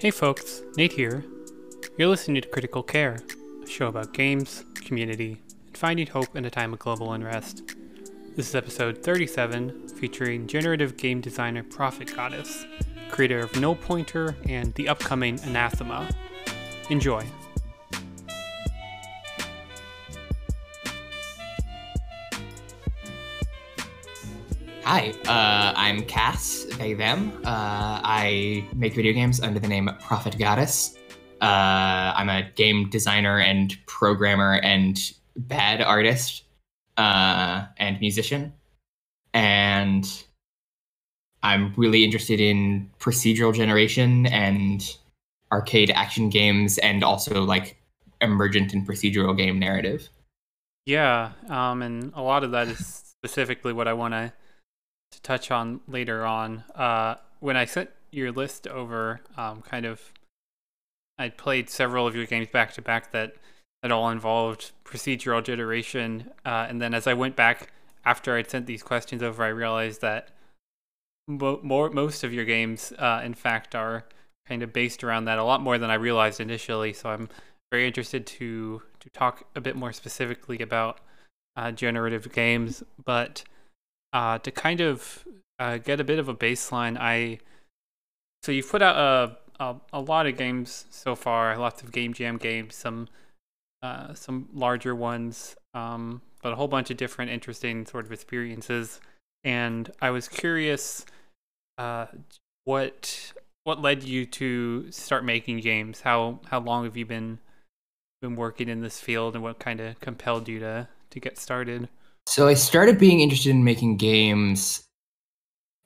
Hey folks, Nate here. You're listening to Critical Care, a show about games, community, and finding hope in a time of global unrest. This is episode 37, featuring generative game designer Prophet Goddess, creator of Null Pointer and the upcoming Anathema. Enjoy. Hi, uh, I'm Cass, they, them. Uh, I make video games under the name Prophet Goddess. Uh, I'm a game designer and programmer and bad artist uh, and musician. And I'm really interested in procedural generation and arcade action games and also like emergent and procedural game narrative. Yeah, um, and a lot of that is specifically what I want to to touch on later on. Uh, when I sent your list over, um, kind of, I played several of your games back to back that that all involved procedural generation, uh, and then as I went back after I'd sent these questions over, I realized that mo- more most of your games, uh, in fact, are kind of based around that a lot more than I realized initially. So I'm very interested to to talk a bit more specifically about uh, generative games, but uh, to kind of uh, get a bit of a baseline, I so you've put out a, a, a lot of games so far, lots of game jam games, some uh, some larger ones, um, but a whole bunch of different interesting sort of experiences. And I was curious, uh, what what led you to start making games? How how long have you been been working in this field, and what kind of compelled you to to get started? So I started being interested in making games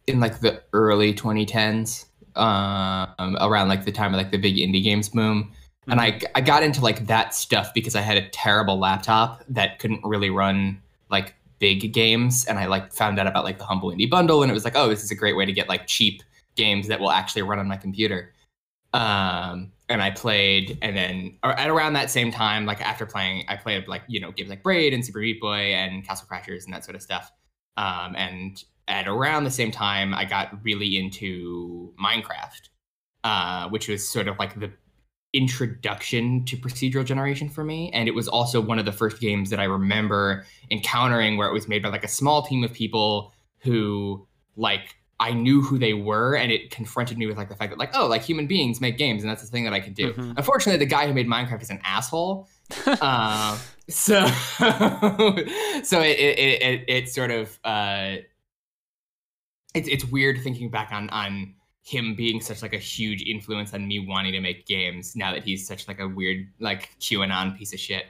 in like the early 2010s, um, around like the time of like the big indie games boom. Mm-hmm. And I I got into like that stuff because I had a terrible laptop that couldn't really run like big games, and I like found out about like the Humble Indie Bundle, and it was like, oh, this is a great way to get like cheap games that will actually run on my computer. Um, and I played, and then at around that same time, like after playing, I played like you know games like Braid and Super Meat Boy and Castle Crashers and that sort of stuff. Um, and at around the same time, I got really into Minecraft, uh, which was sort of like the introduction to procedural generation for me. And it was also one of the first games that I remember encountering where it was made by like a small team of people who like I knew who they were, and it confronted me with like the fact that like oh like human beings make games, and that's the thing that I can do. Mm-hmm. Unfortunately, the guy who made Minecraft is an asshole. uh, so so it it, it it sort of uh, it's it's weird thinking back on on him being such like a huge influence on me wanting to make games now that he's such like a weird like QAnon piece of shit.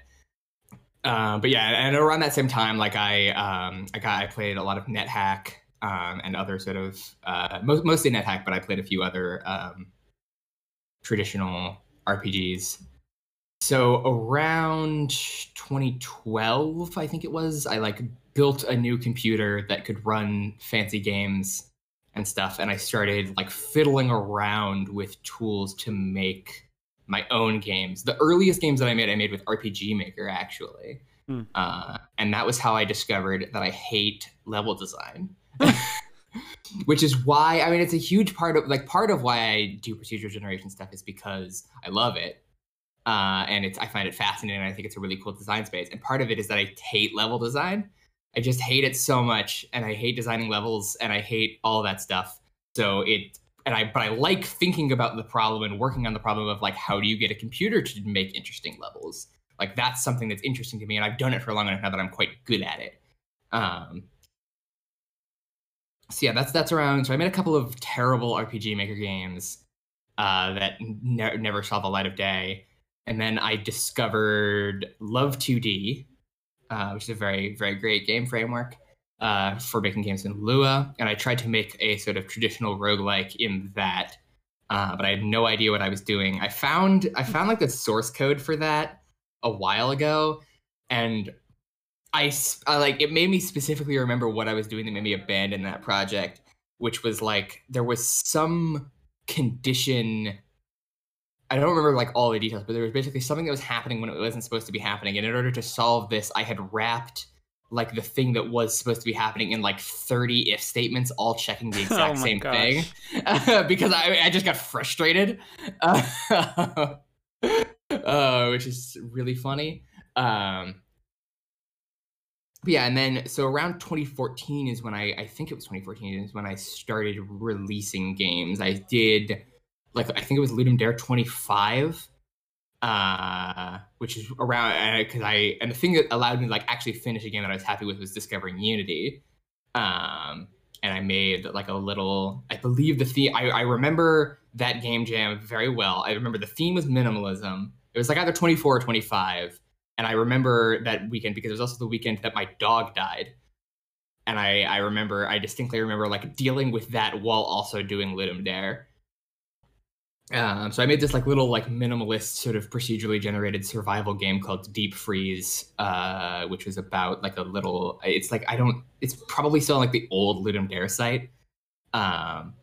Uh, but yeah, and around that same time, like I um I got I played a lot of NetHack um, and other sort of uh, most, mostly NetHack, but I played a few other um, traditional RPGs. So around 2012, I think it was, I like built a new computer that could run fancy games and stuff, and I started like fiddling around with tools to make my own games. The earliest games that I made, I made with RPG Maker actually. Mm. Uh, and that was how I discovered that I hate level design. which is why I mean it's a huge part of like part of why I do procedural generation stuff is because I love it. Uh, and it's I find it fascinating. I think it's a really cool design space. And part of it is that I hate level design. I just hate it so much, and I hate designing levels, and I hate all that stuff. So it and I but I like thinking about the problem and working on the problem of like how do you get a computer to make interesting levels. Like that's something that's interesting to me, and I've done it for long enough now that I'm quite good at it. Um, so yeah, that's that's around. So I made a couple of terrible RPG Maker games uh, that ne- never saw the light of day, and then I discovered Love 2D, uh, which is a very very great game framework uh, for making games in Lua, and I tried to make a sort of traditional roguelike in that, uh, but I had no idea what I was doing. I found I found like the source code for that a while ago, and I, I like it made me specifically remember what I was doing that made me abandon that project, which was like there was some condition. I don't remember like all the details, but there was basically something that was happening when it wasn't supposed to be happening. And in order to solve this, I had wrapped like the thing that was supposed to be happening in like 30 if statements all checking the exact Oh same gosh. thing uh, because I, I just got frustrated uh, uh, which is really funny um but yeah and then so around 2014 is when i i think it was 2014 is when i started releasing games. I did like i think it was ludum dare 25 uh which is around because i and the thing that allowed me to like actually finish a game that i was happy with was discovering unity. Um and i made like a little i believe the theme i, I remember that game jam very well. I remember the theme was minimalism. It was like either 24 or 25 and i remember that weekend because it was also the weekend that my dog died and i i remember i distinctly remember like dealing with that while also doing ludum dare um, so I made this like little like minimalist sort of procedurally generated survival game called Deep Freeze, uh, which was about like a little. It's like I don't. It's probably still like the old Ludum Dare site. Um,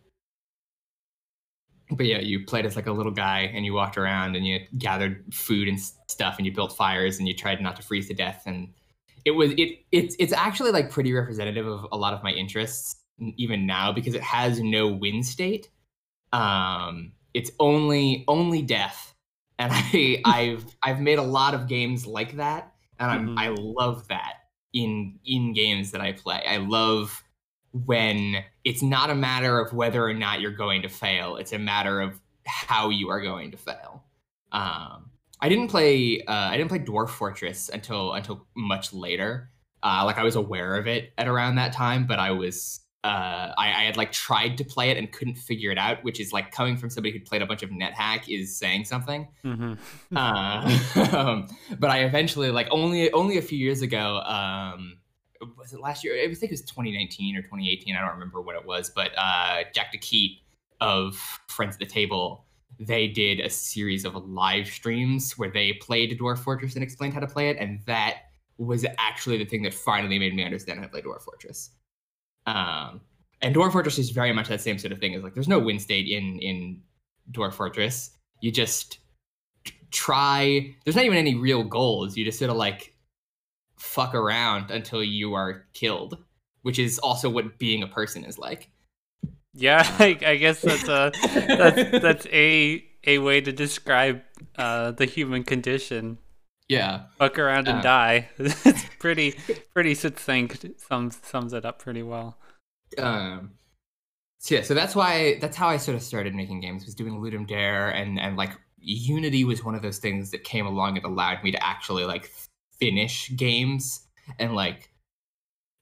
but yeah, you played as like a little guy and you walked around and you gathered food and stuff and you built fires and you tried not to freeze to death and it was it it's it's actually like pretty representative of a lot of my interests even now because it has no win state. Um, it's only only death, and I I've I've made a lot of games like that, and I'm, Mhm. I love that in in games that I play. I love when it's not a matter of whether or not you're going to fail; it's a matter of how you are going to fail. Um, I didn't play uh, I didn't play Dwarf Fortress until until much later. Uh, like I was aware of it at around that time, but I was uh, I, I had like tried to play it and couldn't figure it out, which is like coming from somebody who played a bunch of NetHack is saying something. hmm Uh, um, but I eventually like only only a few years ago. Um, was it last year? I think it was 2019 or 2018. I don't remember what it was. But uh, Jack de Quidt of Friends at the Table, they did a series of live streams where they played Dwarf Fortress and explained how to play it, and that was actually the thing that finally made me understand how to play Dwarf Fortress. Um, and Dwarf Fortress is very much that same sort of thing. Is like there's no win state in in Dwarf Fortress. You just try. There's not even any real goals. You just sort of like fuck around until you are killed, which is also what being a person is like. Yeah, I, I guess that's a that's that's a a way to describe uh, the human condition. Yeah. Fuck around and Uh. die. it's pretty pretty succinct. Sums sums it up pretty well. um so yeah so that's why that's how i sort of started making games was doing ludum dare and and like unity was one of those things that came along and allowed me to actually like finish games and like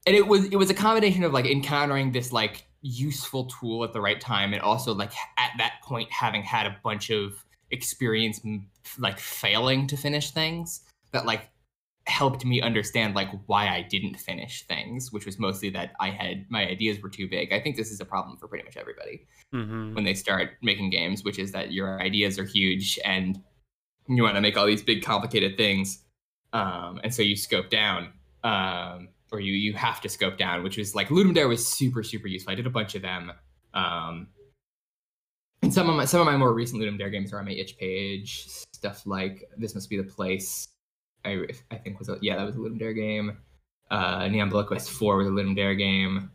and it was it was a combination of like encountering this like useful tool at the right time and also like at that point having had a bunch of experience like failing to finish things that like helped me understand like why I didn't finish things, which was mostly that I had my ideas were too big. I think this is a problem for pretty much everybody hmm when they start making games, which is that your ideas are huge and you want to make all these big complicated things, um, and so you scope down, um, or you you have to scope down, which was like Ludum Dare was super super useful. I did a bunch of them. Um, and some of my some of my more recent Ludum Dare games are on my itch page. Stuff like This Must Be the Place. I I think was a, yeah that was a Ludum Dare game. Uh, Neon Blood Quest Four was a Ludum Dare game.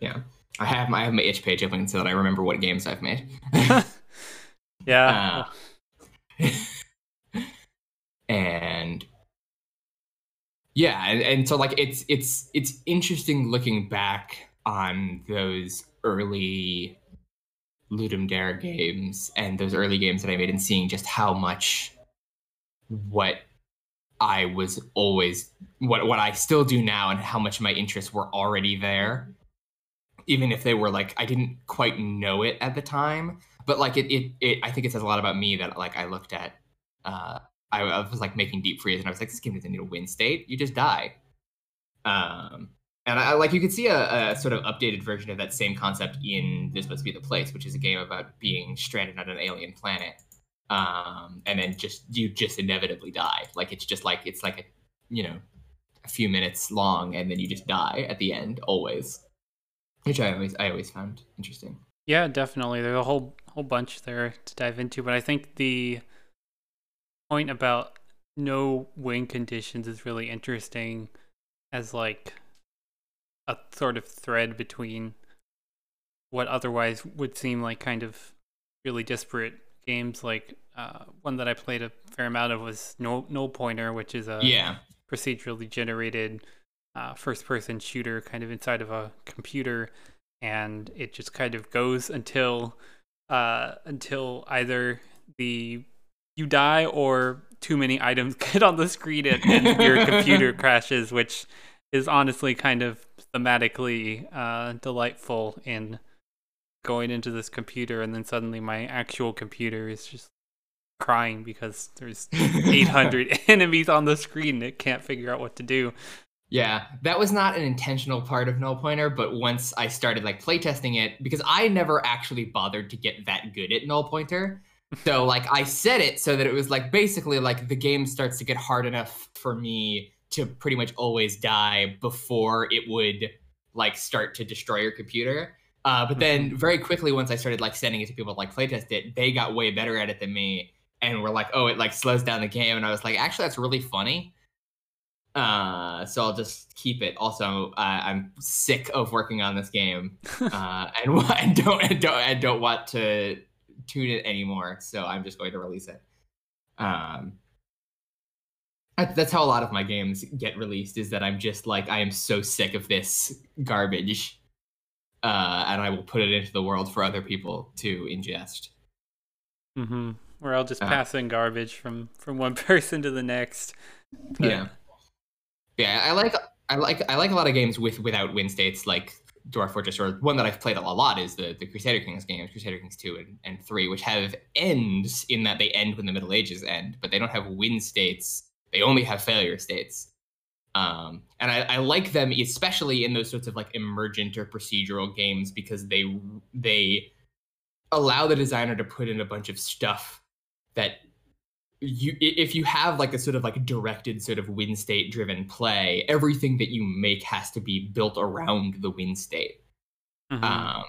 Yeah, I have my I have my itch page open so that I remember what games I've made. Yeah. Uh, and yeah and, and so like it's it's it's interesting looking back on those early ludum dare games and those early games that i made and seeing just how much what i was always what what i still do now and how much my interests were already there. Even if they were like i didn't quite know it at the time but like it, it, it i think it says a lot about me that like i looked at uh I, I was like making deep freeze and i was like this game doesn't need a win state you just die um and I like you could see a, a sort of updated version of that same concept in This Must Be the Place, which is a game about being stranded on an alien planet, um, and then just you just inevitably die. Like it's just like it's like a you know a few minutes long, and then you just die at the end always, which I always I always found interesting. Yeah, definitely. There's a whole whole bunch there to dive into, but I think the point about no win conditions is really interesting as like a sort of thread between what otherwise would seem like kind of really disparate games. Like uh, one that I played a fair amount of was No Null Pointer, which is a yeah. procedurally generated uh, first person shooter kind of inside of a computer. And it just kind of goes until uh, until either the you die or too many items get on the screen and, and your computer crashes which is honestly kind of thematically uh, delightful in going into this computer and then suddenly my actual computer is just crying because there's 800 enemies on the screen and it can't figure out what to do yeah, that was not an intentional part of Null Pointer, but once I started like playtesting it, because I never actually bothered to get that good at Null Pointer. So like I set it so that it was like basically like the game starts to get hard enough for me to pretty much always die before it would like start to destroy your computer. Uh, but then mm-hmm. very quickly, once I started like sending it to people to like playtest it, they got way better at it than me, and were like, "Oh, it like slows down the game." And I was like, "Actually, that's really funny." Uh, so I'll just keep it. Also, uh, I'm sick of working on this game, uh, and I don't, I don't, I don't want to tune it anymore. So I'm just going to release it. Um, that's how a lot of my games get released. Is that I'm just like I am so sick of this garbage, uh, and I will put it into the world for other people to ingest. Mm-hmm. We're all just uh. passing garbage from from one person to the next. But... Yeah yeah, I like I like I like a lot of games with without win states like Dwarf Fortress, or one that I've played a lot is the, the Crusader Kings games, Crusader Kings 2 and, and 3, which have ends in that they end when the Middle Ages end, but they don't have win states. They only have failure states. Um, and I, I like them, especially in those sorts of like emergent or procedural games, because they they allow the designer to put in a bunch of stuff that you if you have like a sort of like directed sort of win state driven play, everything that you make has to be built around the win state. Mm-hmm. Um,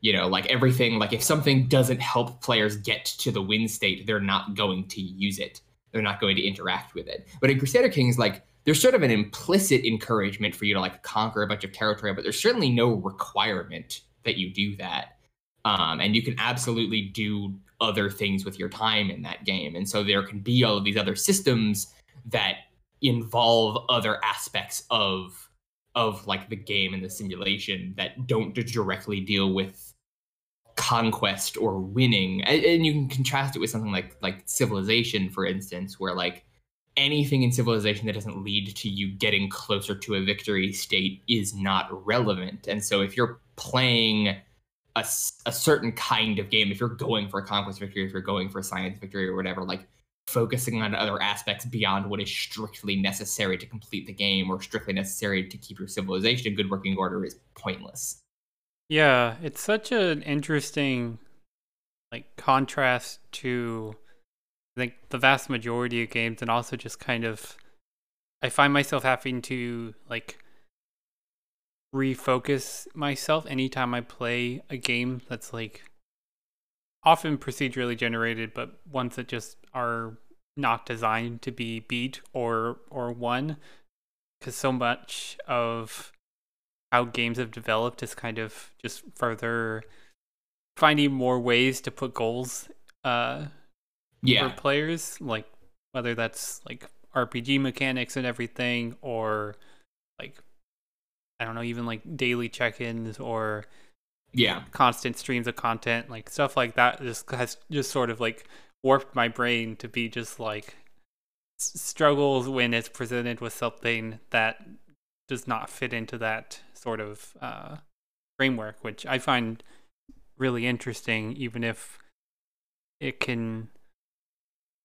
you know, like everything, like if something doesn't help players get to the win state, they're not going to use it. They're not going to interact with it. But in Crusader Kings, like there's sort of an implicit encouragement for you to like conquer a bunch of territory, but there's certainly no requirement that you do that. Um, and you can absolutely do other things with your time in that game. And so there can be all of these other systems that involve other aspects of of like the game and the simulation that don't directly deal with conquest or winning. And, and you can contrast it with something like like civilization, for instance, where like anything in civilization that doesn't lead to you getting closer to a victory state is not relevant. And so if you're playing a, a certain kind of game. If you're going for a conquest victory if you're going for a science victory or whatever like focusing on other aspects beyond what is strictly necessary to complete the game or strictly necessary to keep your civilization in good working order is pointless. Yeah it's such an interesting like contrast to i think the vast majority of games and also just kind of i find myself having to like refocus myself anytime I play a game that's like often procedurally generated, but ones that just are not designed to be beat or or won. Because so much of how games have developed is kind of just further finding more ways to put goals uh yeah. for players like whether that's like RPG mechanics and everything or like I don't know, even like daily check-ins or yeah, constant streams of content, like stuff like that just has just sort of like warped my brain to be just like struggles when it's presented with something that does not fit into that sort of uh, framework, which I find really interesting, even if it can.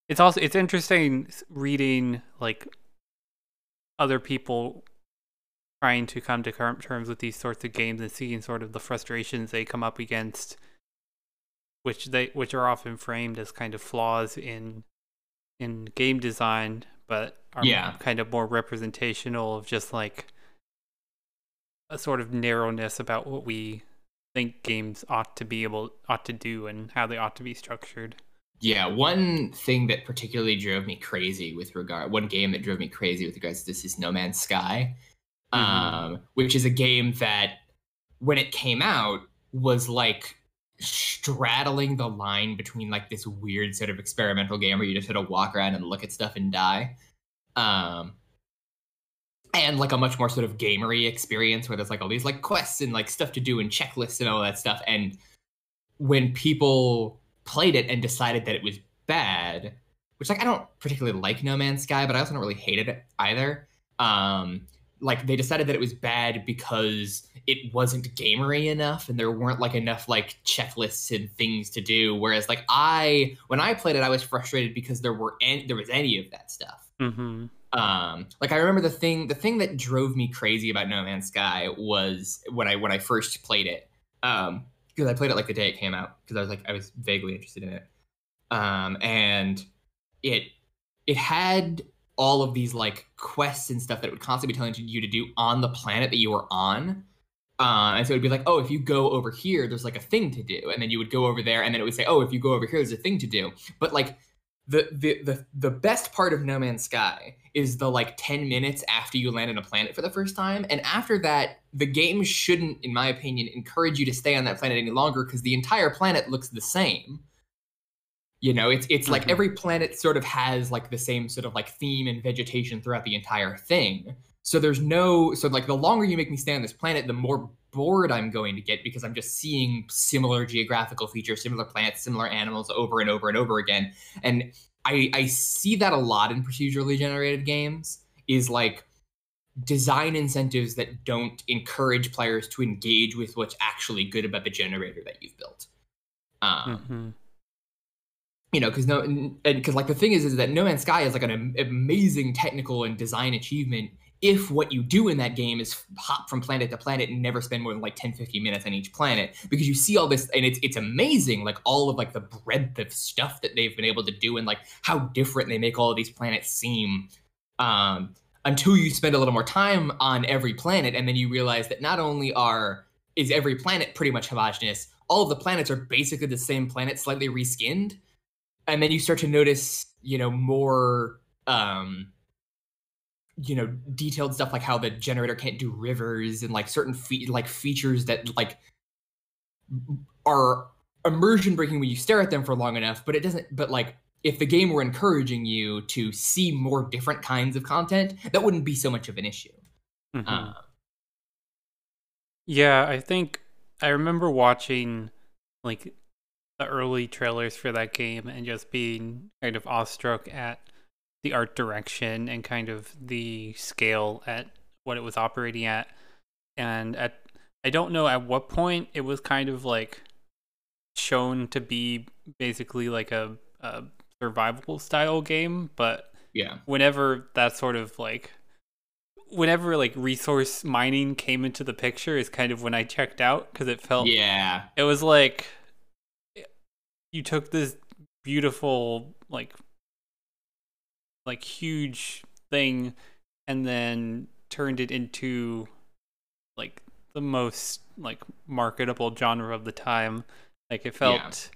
It's also it's interesting reading like other people trying to come to terms with these sorts of games and seeing sort of the frustrations they come up against which they which are often framed as kind of flaws in in game design but are yeah. kind of more representational of just like a sort of narrowness about what we think games ought to be able ought to do and how they ought to be structured Yeah, one thing that particularly drove me crazy with regard, one game that drove me crazy with regards to this is No Man's Sky, mm-hmm. um, which is a game that when it came out was like straddling the line between like this weird sort of experimental game where you just sort of walk around and look at stuff and die. Um, and like a much more sort of gamery experience where there's like all these like quests and like stuff to do and checklists and all that stuff. And when people played it and decided that it was bad, which like I don't particularly like No Man's Sky, but I also don't really hate it either. Um, like they decided that it was bad because it wasn't gamery enough and there weren't like enough like checklists and things to do. Whereas like i when i played it i was frustrated because there were any, there was any of that stuff. Mm-hmm. um like i remember the thing the thing that drove me crazy about no man's sky was when i when i first played it um because i played it like the day it came out because i was like i was vaguely interested in it. Um and it it had all of these like quests and stuff that it would constantly be telling you to do on the planet that you were on. Uh, and so it'd be like, oh, if you go over here, there's like a thing to do, and then you would go over there, and then it would say, oh, if you go over here, there's a thing to do. But like the the the the best part of No Man's Sky is the like ten minutes after you land on a planet for the first time, and after that, the game shouldn't, in my opinion, encourage you to stay on that planet any longer because the entire planet looks the same. You know, it's it's like mm-hmm. every planet sort of has like the same sort of like theme and vegetation throughout the entire thing. So there's no so like the longer you make me stay on this planet, the more bored I'm going to get because I'm just seeing similar geographical features, similar plants, similar animals over and over and over again. And I I see that a lot in procedurally generated games is like design incentives that don't encourage players to engage with what's actually good about the generator that you've built. Um, mm-hmm you know, because no, because like the thing is, is that No Man's Sky is like an amazing technical and design achievement. If what you do in that game is hop from planet to planet and never spend more than like 10, 15 minutes on each planet, because you see all this and it's it's amazing, like all of like the breadth of stuff that they've been able to do and like how different they make all of these planets seem. Um, until you spend a little more time on every planet, and then you realize that not only are is every planet pretty much homogenous, all of the planets are basically the same planet, slightly reskinned and then you start to notice you know more um you know detailed stuff like how the generator can't do rivers and like certain fe- like features that like are immersion breaking when you stare at them for long enough but it doesn't but like if the game were encouraging you to see more different kinds of content that wouldn't be so much of an issue mm-hmm. uh, yeah i think i remember watching like the early trailers for that game and just being kind of awestruck at the art direction and kind of the scale at what it was operating at. And at I don't know at what point it was kind of like shown to be basically like a, a survival style game, but yeah, whenever that sort of like whenever like resource mining came into the picture is kind of when I checked out because it felt yeah it was like you took this beautiful like like huge thing and then turned it into like the most like marketable genre of the time like it felt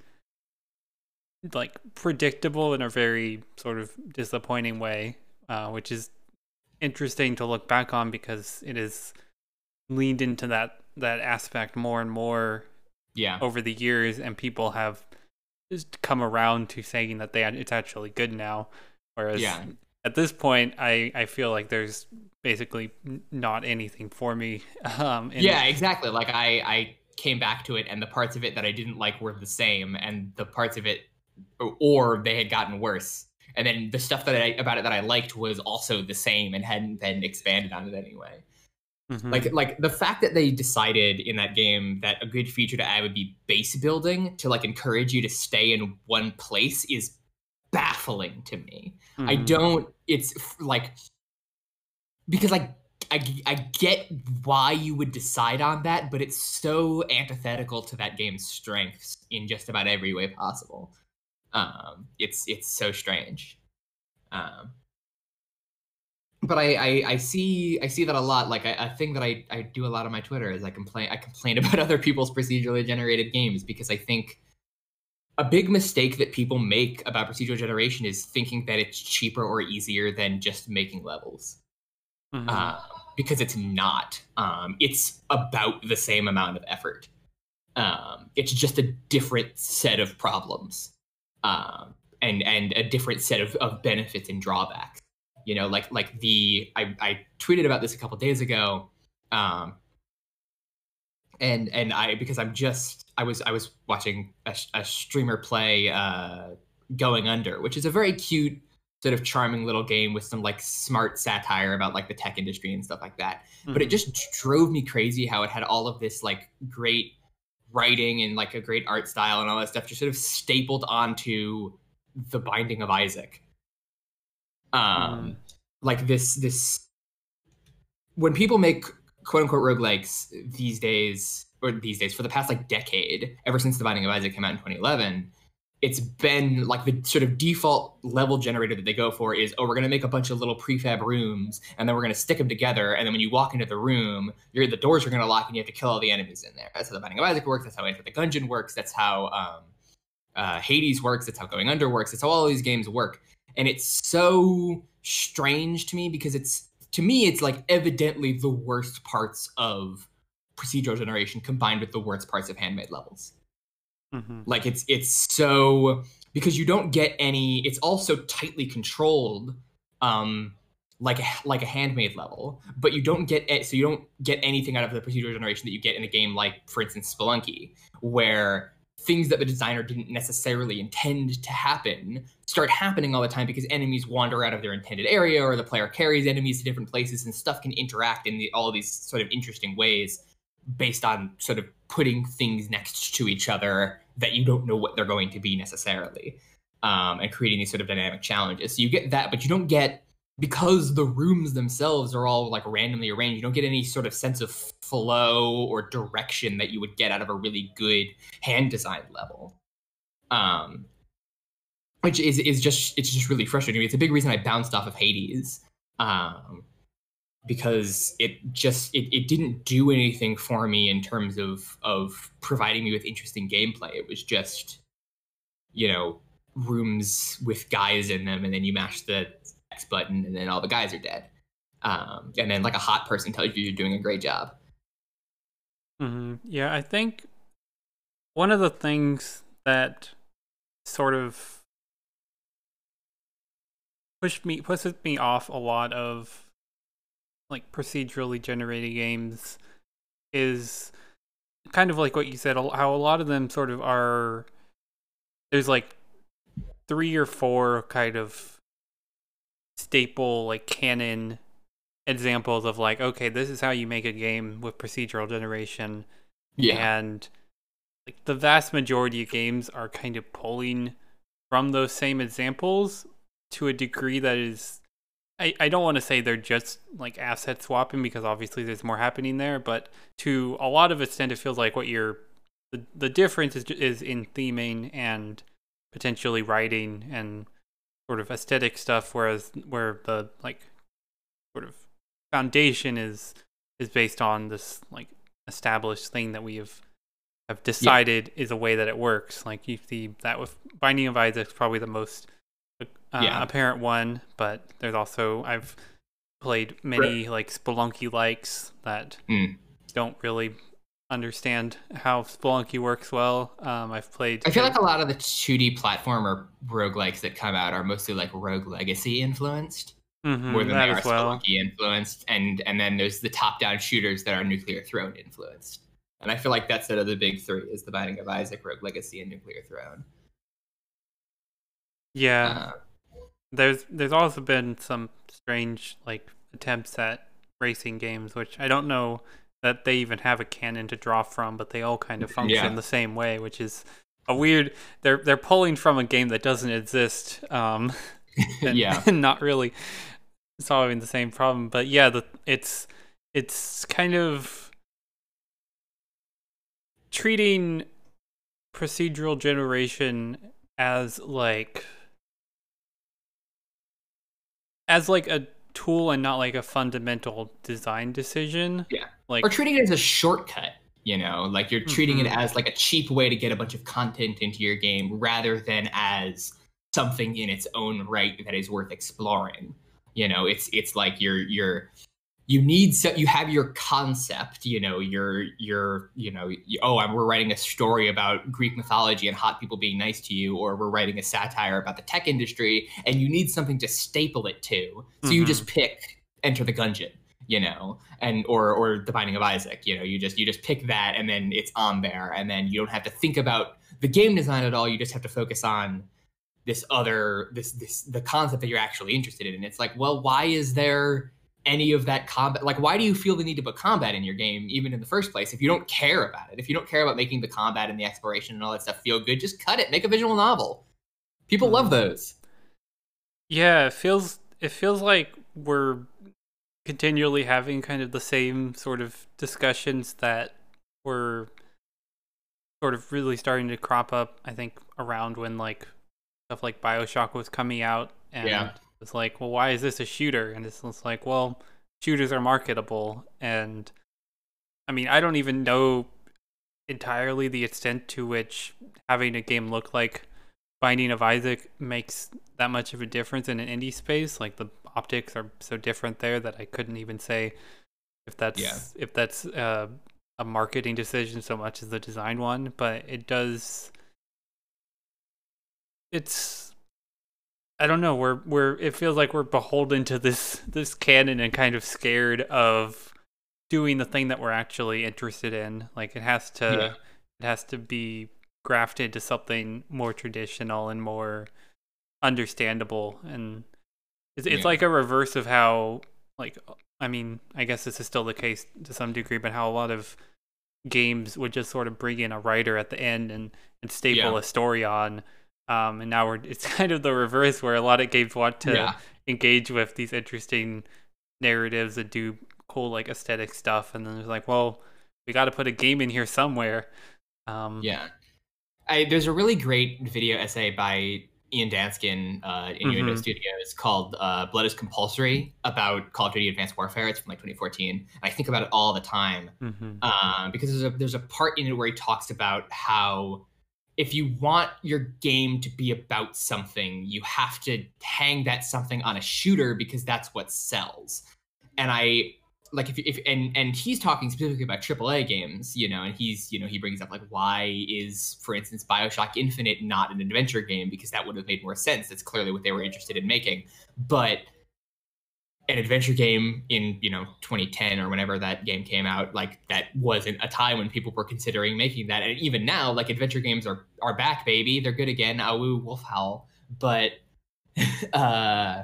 yeah. like predictable in a very sort of disappointing way uh, which is interesting to look back on because it is leaned into that that aspect more and more yeah over the years and people have come around to saying that they it's actually good now. Whereas yeah. at this point, I I feel like there's basically not anything for me. Um, yeah, exactly. Like I I came back to it, and the parts of it that I didn't like were the same, and the parts of it, or they had gotten worse. And then the stuff that I about it that I liked was also the same and hadn't been expanded on it anyway. Mm-hmm. Like like the fact that they decided in that game that a good feature to add would be base building to like encourage you to stay in one place is baffling to me. Mm-hmm. I don't it's like because I, I I get why you would decide on that, but it's so antithetical to that game's strengths in just about every way possible. Um, it's it's so strange. Um, but I, I, I see I see that a lot. Like a thing that I, I do a lot on my Twitter is I complain I complain about other people's procedurally generated games because I think a big mistake that people make about procedural generation is thinking that it's cheaper or easier than just making levels. Mm-hmm. Uh, because it's not. Um, it's about the same amount of effort. Um, it's just a different set of problems, um, and and a different set of, of benefits and drawbacks. You know, like like the I, I tweeted about this a couple days ago, um, and and I because I'm just I was I was watching a, a streamer play uh, Going Under, which is a very cute sort of charming little game with some like smart satire about like the tech industry and stuff like that. Mm-hmm. But it mm-hmm. just drove me crazy how it had all of this like great writing and like a great art style and all that stuff just sort of stapled onto the Binding of Isaac. Um, mm. like this this when people make quote unquote roguelikes these days or these days for the past like decade, ever since the Binding of Isaac came out in 2011, it's been like the sort of default level generator that they go for is oh we're going to make a bunch of little prefab rooms and then we're going to stick them together and then when you walk into the room you're the doors are going to lock and you have to kill all the enemies in there that's how the binding of isaac works that's how enter the gungeon works that's how um, uh, hades works that's how going under works that's how all these games work and it's so strange to me because it's to me it's like evidently the worst parts of procedural generation combined with the worst parts of handmade levels Mm-hmm. Like it's it's so because you don't get any. It's also tightly controlled, um, like a, like a handmade level, but you don't get it. So you don't get anything out of the procedural generation that you get in a game like, for instance, Spelunky, where things that the designer didn't necessarily intend to happen start happening all the time because enemies wander out of their intended area or the player carries enemies to different places and stuff can interact in the, all these sort of interesting ways based on sort of putting things next to each other that you don't know what they're going to be necessarily, um, and creating these sort of dynamic challenges. So you get that, but you don't get because the rooms themselves are all like randomly arranged. You don't get any sort of sense of flow or direction that you would get out of a really good hand designed level. Um, which is is just it's just really frustrating. It's a big reason I bounced off of Hades. Um, because it just it, it didn't do anything for me in terms of of providing me with interesting gameplay it was just you know rooms with guys in them and then you mash the x button and then all the guys are dead um, and then like a hot person tells you you're doing a great job mm-hmm. yeah i think one of the things that sort of pushed me pushes me off a lot of like procedurally generated games is kind of like what you said how a lot of them sort of are there's like three or four kind of staple like canon examples of like okay this is how you make a game with procedural generation. Yeah. And like the vast majority of games are kind of pulling from those same examples to a degree that is I, I don't want to say they're just like asset swapping because obviously there's more happening there, but to a lot of extent, it feels like what you're the, the difference is is in theming and potentially writing and sort of aesthetic stuff, whereas where the like sort of foundation is is based on this like established thing that we have have decided yeah. is a way that it works. Like you see that with Binding of Isaac, probably the most uh, yeah. apparent one, but there's also I've played many right. like Spelunky likes that mm. don't really understand how Spelunky works well. Um, I've played. I feel like a lot of the 2D platformer roguelikes that come out are mostly like Rogue Legacy influenced. Mm-hmm, more than they are well. Spelunky influenced, and and then there's the top-down shooters that are Nuclear Throne influenced, and I feel like that's sort of the big three: is the Binding of Isaac, Rogue Legacy, and Nuclear Throne. Yeah, uh, there's there's also been some strange like attempts at racing games, which I don't know that they even have a canon to draw from, but they all kind of function yeah. the same way, which is a weird. They're they're pulling from a game that doesn't exist, um, and, yeah, and not really solving the same problem. But yeah, the it's it's kind of treating procedural generation as like as like a tool and not like a fundamental design decision. Yeah. Like or treating it as a shortcut. You know, like you're treating Mhm. it as like a cheap way to get a bunch of content into your game rather than as something in its own right that is worth exploring. You know, it's it's like you're you're you need so you have your concept you know your your you know you, oh I'm, we're writing a story about greek mythology and hot people being nice to you or we're writing a satire about the tech industry and you need something to staple it to so you Mhm. just pick enter the gungeon you know and or or the binding of isaac you know you just you just pick that and then it's on there and then you don't have to think about the game design at all you just have to focus on this other this this the concept that you're actually interested in and it's like well why is there any of that combat like why do you feel the need to put combat in your game even in the first place? If you don't care about it if you don't care about making the combat and the exploration and all that stuff feel good just cut it make a visual novel. People love hmm. those. Yeah, it feels it feels like we're continually having kind of the same sort of discussions that were sort of really starting to crop up, I think, around when like stuff like Bioshock was coming out and Yeah. It's like, well, why is this a shooter? And it's, it's like, well, shooters are marketable and I mean, I don't even know entirely the extent to which having a game look like Binding of Isaac makes that much of a difference in an indie space. Like the optics are so different there that I couldn't even say if that's Yeah. if that's uh, a marketing decision so much as the design one. But it does. It's. I don't know. We're we're. It feels like we're beholden to this this canon and kind of scared of doing the thing that we're actually interested in. Like it has to. Yeah. It has to be grafted to something more traditional and more understandable and it's, it's Yeah. like a reverse of how like i mean i guess this is still the case to some degree but how a lot of games would just sort of bring in a writer at the end and and staple Yeah. a story on um and now we're it's kind of the reverse where a lot of games want to yeah engage with these interesting narratives and do cool like aesthetic stuff and then it's like well we got to put a game in here somewhere um Yeah. I, there's a really great video essay by Ian Danskin uh, in UNO Mhm. Studios called uh, Blood is Compulsory about Call of Duty Advanced Warfare. It's from like 2014. And I think about it all the time mhm. um, because there's a, there's a part in it where he talks about how if you want your game to be about something, you have to hang that something on a shooter because that's what sells. And I like if if and and he's talking specifically about AAA games, you know, and he's you know he brings up like why is for instance Bioshock Infinite not an adventure game because that would have made more sense. That's clearly what they were interested in making, but an adventure game in you know 2010 or whenever that game came out like that wasn't a time when people were considering making that. And even now like adventure games are are back baby. They're good again. Awu wolf howl. But uh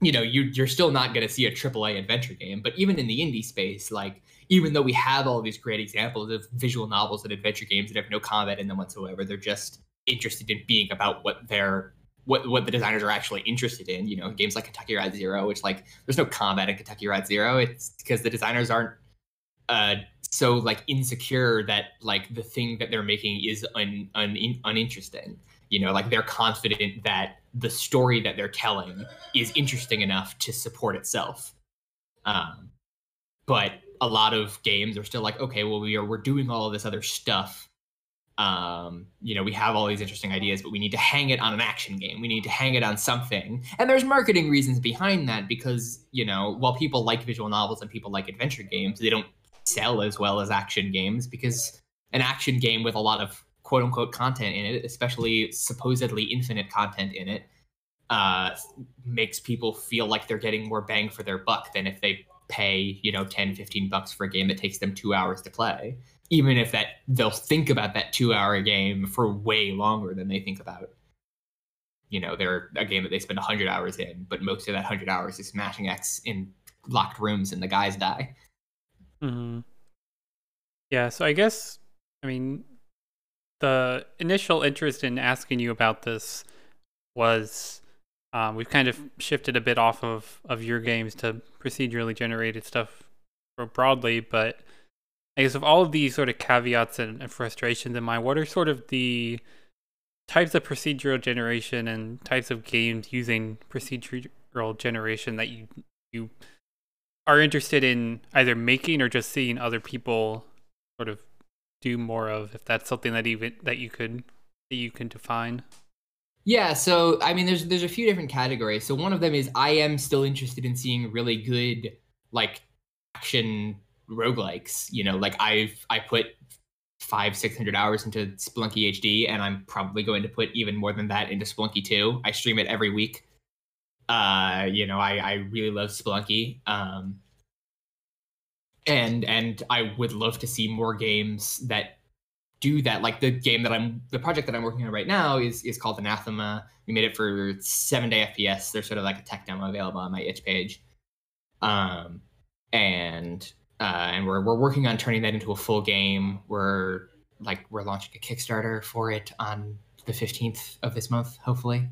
you know you you're still not going to see a AAA adventure game. But even in the indie space like even though we have all these great examples of visual novels and adventure games that have no combat in them whatsoever they're just interested in being about what they're what what the designers are actually interested in. You know, games like Kentucky Route Zero, which like there's no combat in Kentucky Route Zero. It's because the designers aren't uh so like insecure that like the thing that they're making is un, un, uninteresting. You know, like they're confident that the story that they're telling is interesting enough to support itself. Um, but a lot of games are still like, okay, well, we are we're doing all of this other stuff um you know we have all these interesting ideas but we need to hang it on an action game. We need to hang it on something. And there's marketing reasons behind that because you know while people like visual novels and people like adventure games they don't sell as well as action games because an action game with a lot of quote unquote content in it especially supposedly infinite content in it uh makes people feel like they're getting more bang for their buck than if they pay you know 10 15 bucks for a game that takes them two hours to play even if that they'll think about that two hour game for way longer than they think about you know they're a game that they spend 100 hours in but most of that 100 hours is smashing x in locked rooms and the guys die. Hmm Yeah, so I guess I mean the initial interest in asking you about this was um, we've kind of shifted a bit off of of your games to procedurally generated stuff broadly, but I guess of all of these sort of caveats and, and frustrations in mind, what are sort of the types of procedural generation and types of games using procedural generation that you you are interested in either making or just seeing other people sort of do more of if that's something that even that you could that you can define? Yeah so i mean there's there's a few different categories. So one of them is i am still interested in seeing really good like action roguelikes you know like i've i put five six hundred hours into Spelunky HD, and I'm probably going to put even more than that into Spelunky 2. I stream it every week. Uh, you know, I, I really love Spelunky. Um, and and I would love to see more games that do that. Like the game that I'm, the project that I'm working on right now is is called Anathema. We made it for seven day FPS. There's sort of like a tech demo available on my itch page. Um, and uh, and we're we're working on turning that into a full game. We're like we're launching a Kickstarter for it on the 15th of this month, hopefully.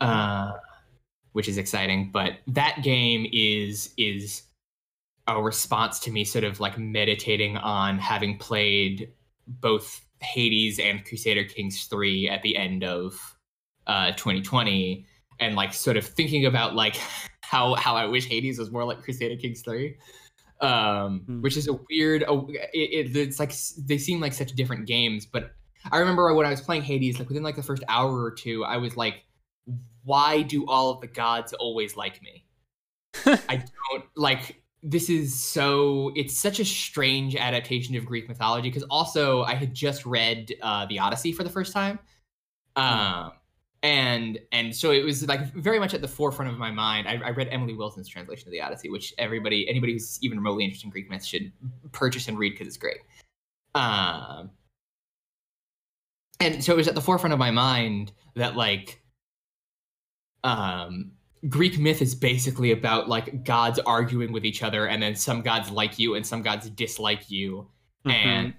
Uh, which is exciting. But that game is is a response to me sort of like meditating on having played both Hades and Crusader Kings 3 at the end of uh, 2020 and like sort of thinking about like how how I wish Hades was more like Crusader Kings 3 um, mm. which is a weird a, it, it, it's like they seem like such different games but I remember when I was playing Hades like within like the first hour or two I was like why do all of the gods always like me I don't like this is so it's such a strange adaptation of greek mythology because also i had just read uh, the odyssey for the first time hmm. um, and and so it was like very much at the forefront of my mind I, I, read emily wilson's translation of the odyssey which everybody anybody who's even remotely interested in greek myths should purchase and read because it's great um, and so it was at the forefront of my mind that like um Greek myth is basically about like gods arguing with each other, and then some gods like you and some gods dislike you. Mm-hmm. And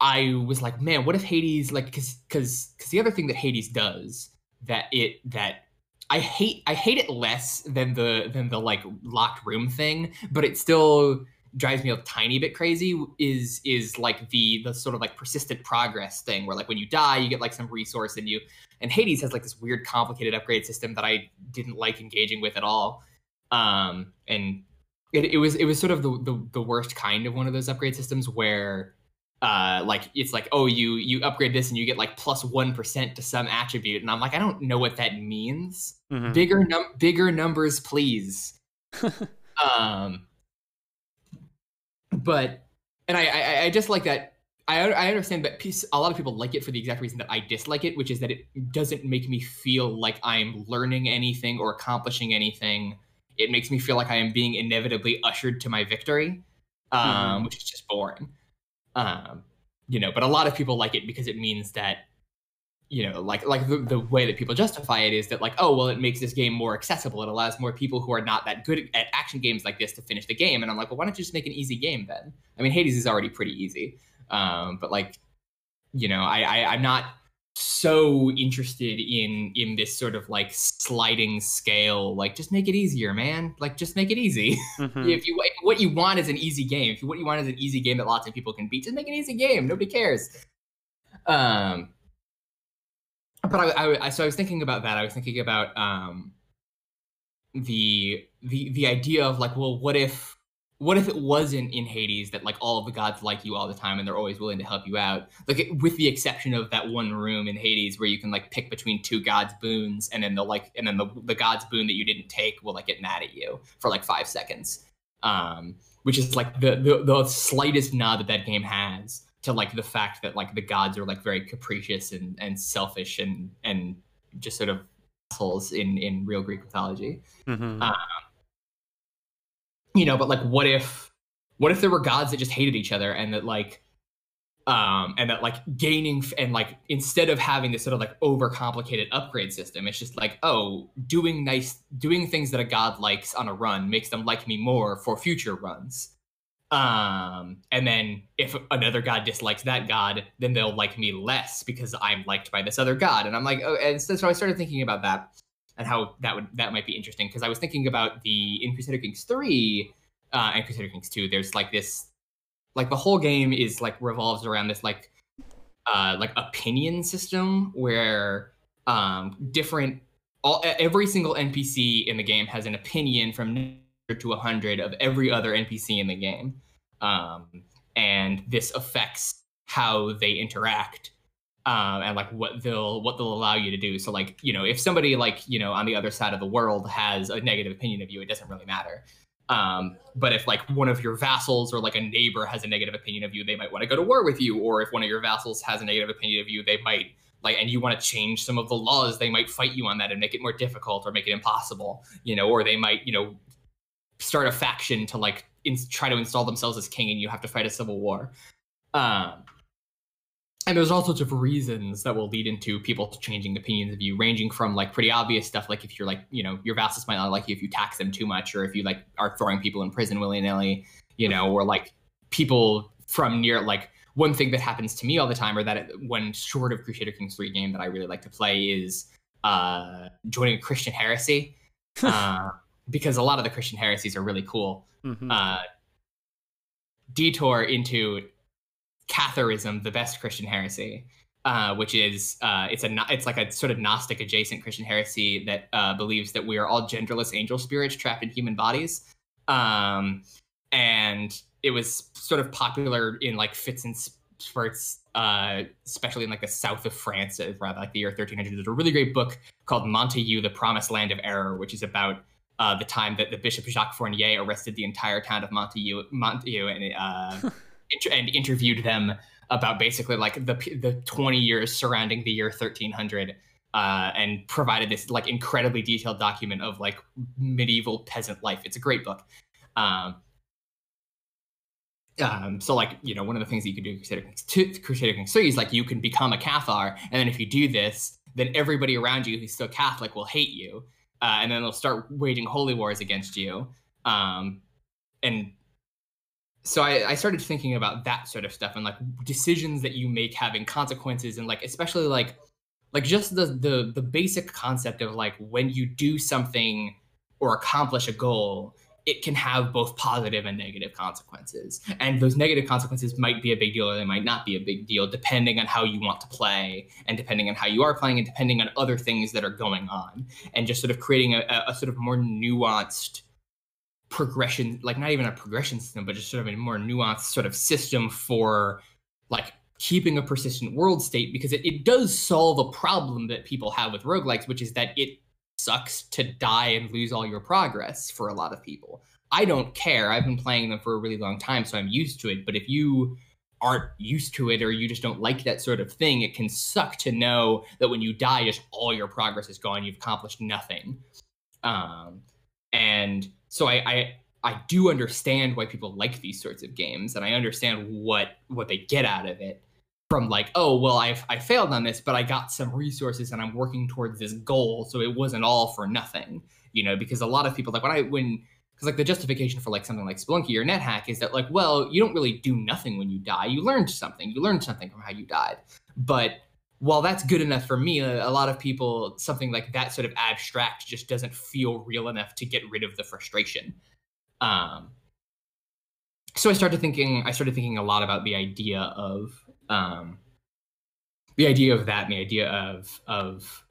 I was like, man, what if Hades like because because because the other thing that Hades does that it that I hate I hate it less than the than the like locked room thing, but it still drives me a tiny bit crazy is is like the the sort of like persistent progress thing where like when you die you get like some resource and you and Hades has like this weird complicated upgrade system that I didn't like engaging with at all. Um and it, it was it was sort of the, the the worst kind of one of those upgrade systems where uh like it's like oh you you upgrade this and you get like plus 1 to some attribute and I'm like I don't know what that means mm-hmm. bigger num bigger numbers please um but and I, I, I just like that. I I understand that piece. A lot of people like it for the exact reason that I dislike it, which is that it doesn't make me feel like I'm learning anything or accomplishing anything. It makes me feel like I am being inevitably ushered to my victory, um, mm-hmm. which is just boring. Um, you know, but a lot of people like it because it means that you know, like like the, the way that people justify it is that like, oh well, it makes this game more accessible. It allows more people who are not that good at action games like this to finish the game. And I'm like, well, why don't you just make an easy game then? I mean, Hades is already pretty easy, um, but like, you know, I, I I'm not so interested in in this sort of like sliding scale like just make it easier man like just make it easy mm-hmm. if you what you want is an easy game if you, what you want is an easy game that lots of people can beat just make an easy game nobody cares um but I, I, I, so I was thinking about that. I was thinking about um, the the the idea of like, well, what if what if it wasn't in Hades that like all of the gods like you all the time and they're always willing to help you out? Like with the exception of that one room in Hades where you can like pick between two gods boons and then the like and then the the god's boon that you didn't take will like get mad at you for like five seconds. Um, which is like the, the the slightest nod that that game has to like the fact that like the gods are like very capricious and and selfish and and just sort of assholes in in real Greek mythology. Mm-hmm. Um, you know, but like, what if what if there were gods that just hated each other and that like um and that like gaining and like instead of having this sort of like overcomplicated upgrade system it's just like oh doing nice doing things that a god likes on a run makes them like me more for future runs um, and then if another god dislikes that god, then they'll like me less because I'm liked by this other god. And I'm like, oh, and so, so I started thinking about that and how that would that might be interesting because I was thinking about the in Crusader Kings three uh, and Crusader Kings two. There's like this, like the whole game is like revolves around this like uh, like opinion system where um, different all every single NPC in the game has an opinion from to 100 of every other NPC in the game. Um, and this affects how they interact um, and like what they'll what they'll allow you to do. So like you know if somebody like you know on the other side of the world has a negative opinion of you, it doesn't really matter. Um, but if like one of your vassals or like a neighbor has a negative opinion of you, they might want to go to war with you. Or if one of your vassals has a negative opinion of you, they might like, and you want to change some of the laws, they might fight you on that and make it more difficult or make it impossible, you know, or they might, you know, start a faction to like in, try to install themselves as king and you have to fight a civil war. Um, and there's all sorts of reasons that will lead into people changing opinions of you ranging from like pretty obvious stuff like if you're like you know your vassals might not like you if you tax them too much or if you like are throwing people in prison willy-nilly you know or like people from near like one thing that happens to me all the time or that it, one short of crusader kings 3 game that i really like to play is uh joining a christian heresy uh, because a lot of the christian heresies are really cool Mhm. uh detour into Catharism, the best Christian heresy, uh, which is uh, it's a it's like a sort of Gnostic adjacent Christian heresy that uh, believes that we are all genderless angel spirits trapped in human bodies, um, and it was sort of popular in like fits and spurts, uh, especially in like the south of France, uh, around like the year 1300. There's a really great book called Montaillou, the Promised Land of Error, which is about uh, the time that the Bishop Jacques Fournier arrested the entire town of Montaillou, Montaillou and uh, and interviewed them about basically like the the 20 years surrounding the year 1300 uh, and provided this like incredibly detailed document of like medieval peasant life. It's a great book. Um, um, so like you know one of the things that you can do Crusader Kings 2 Crusader Kings 3 is like you can become a Cathar and then if you do this then everybody around you who's still Catholic will hate you uh, and then they'll start waging holy wars against you. Um, and so I, I started thinking about that sort of stuff and like decisions that you make having consequences and like especially like like just the the the basic concept of like when you do something or accomplish a goal it can have both positive and negative consequences. And those negative consequences might be a big deal or they might not be a big deal depending on how you want to play and depending on how you are playing and depending on other things that are going on. And just sort of creating a, a sort of more nuanced progression like not even a progression system but just sort of a more nuanced sort of system for like keeping a persistent world state because it, it does solve a problem that people have with roguelikes which is that it sucks to die and lose all your progress for a lot of people. I don't care. I've been playing them for a really long time so i'm used to it but if you aren't used to it or you just don't like that sort of thing it can suck to know that when you die just all your progress is gone. You've accomplished nothing. Um, and so I, I I do understand why people like these sorts of games, and I understand what what they get out of it. From like, oh well, I I failed on this, but I got some resources, and I'm working towards this goal, so it wasn't all for nothing, you know. Because a lot of people like when I when because like the justification for like something like Spelunky or NetHack is that like, well, you don't really do nothing when you die. You learned something. You learned something from how you died, but while that's good enough for me, a, lot of people, something like that sort of abstract just doesn't feel real enough to get rid of the frustration. Um, so I started thinking, I started thinking a lot about the idea of, um, the idea of that and the idea of, of,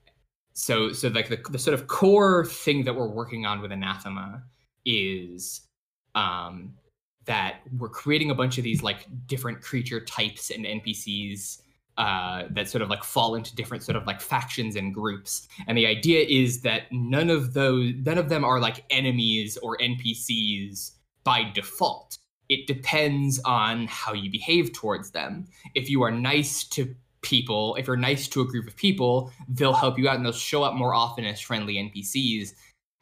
so, so like the, the sort of core thing that we're working on with Anathema is, um, that we're creating a bunch of these like different creature types and NPCs uh, that sort of like fall into different sort of like factions and groups. And the idea is that none of those, none of them are like enemies or NPCs by default. It depends on how you behave towards them. If you are nice to people, if you're nice to a group of people, they'll help you out and they'll show up more often as friendly NPCs.